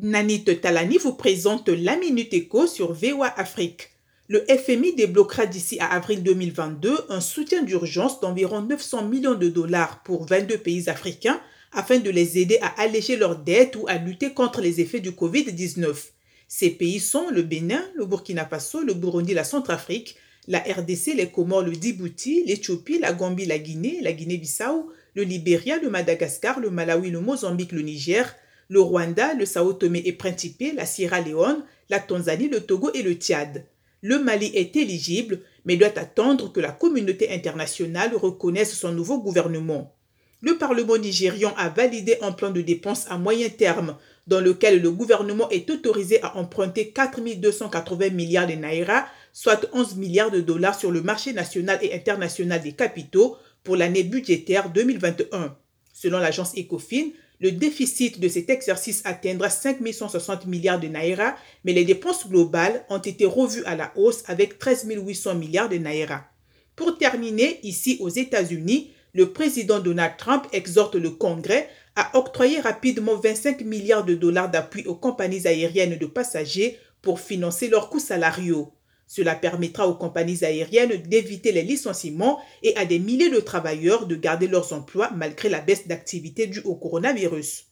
Nanit Talani vous présente la Minute Éco sur VOA Afrique. Le FMI débloquera d'ici à avril 2022 un soutien d'urgence d'environ 900 millions de dollars pour 22 pays africains afin de les aider à alléger leurs dettes ou à lutter contre les effets du Covid-19. Ces pays sont le Bénin, le Burkina Faso, le Burundi, la Centrafrique, la RDC, les Comores, le Djibouti, l'Éthiopie, la Gambie, la Guinée, la Guinée-Bissau, le Libéria, le Madagascar, le Malawi, le Mozambique, le Niger, le Rwanda, le Sao Tomé et Principe, la Sierra Leone, la Tanzanie, le Togo et le Tchad. Le Mali est éligible, mais doit attendre que la communauté internationale reconnaisse son nouveau gouvernement. Le Parlement nigérian a validé un plan de dépenses à moyen terme dans lequel le gouvernement est autorisé à emprunter 4 280 milliards de naira, soit 11 milliards de dollars sur le marché national et international des capitaux pour l'année budgétaire 2021. Selon l'agence Ecofin, le déficit de cet exercice atteindra 5 160 milliards de naira, mais les dépenses globales ont été revues à la hausse avec 13 800 milliards de naira. Pour terminer, ici aux États-Unis, le président Donald Trump exhorte le Congrès à octroyer rapidement 25 milliards de dollars d'appui aux compagnies aériennes de passagers pour financer leurs coûts salariaux. Cela permettra aux compagnies aériennes d'éviter les licenciements et à des milliers de travailleurs de garder leurs emplois malgré la baisse d'activité due au coronavirus.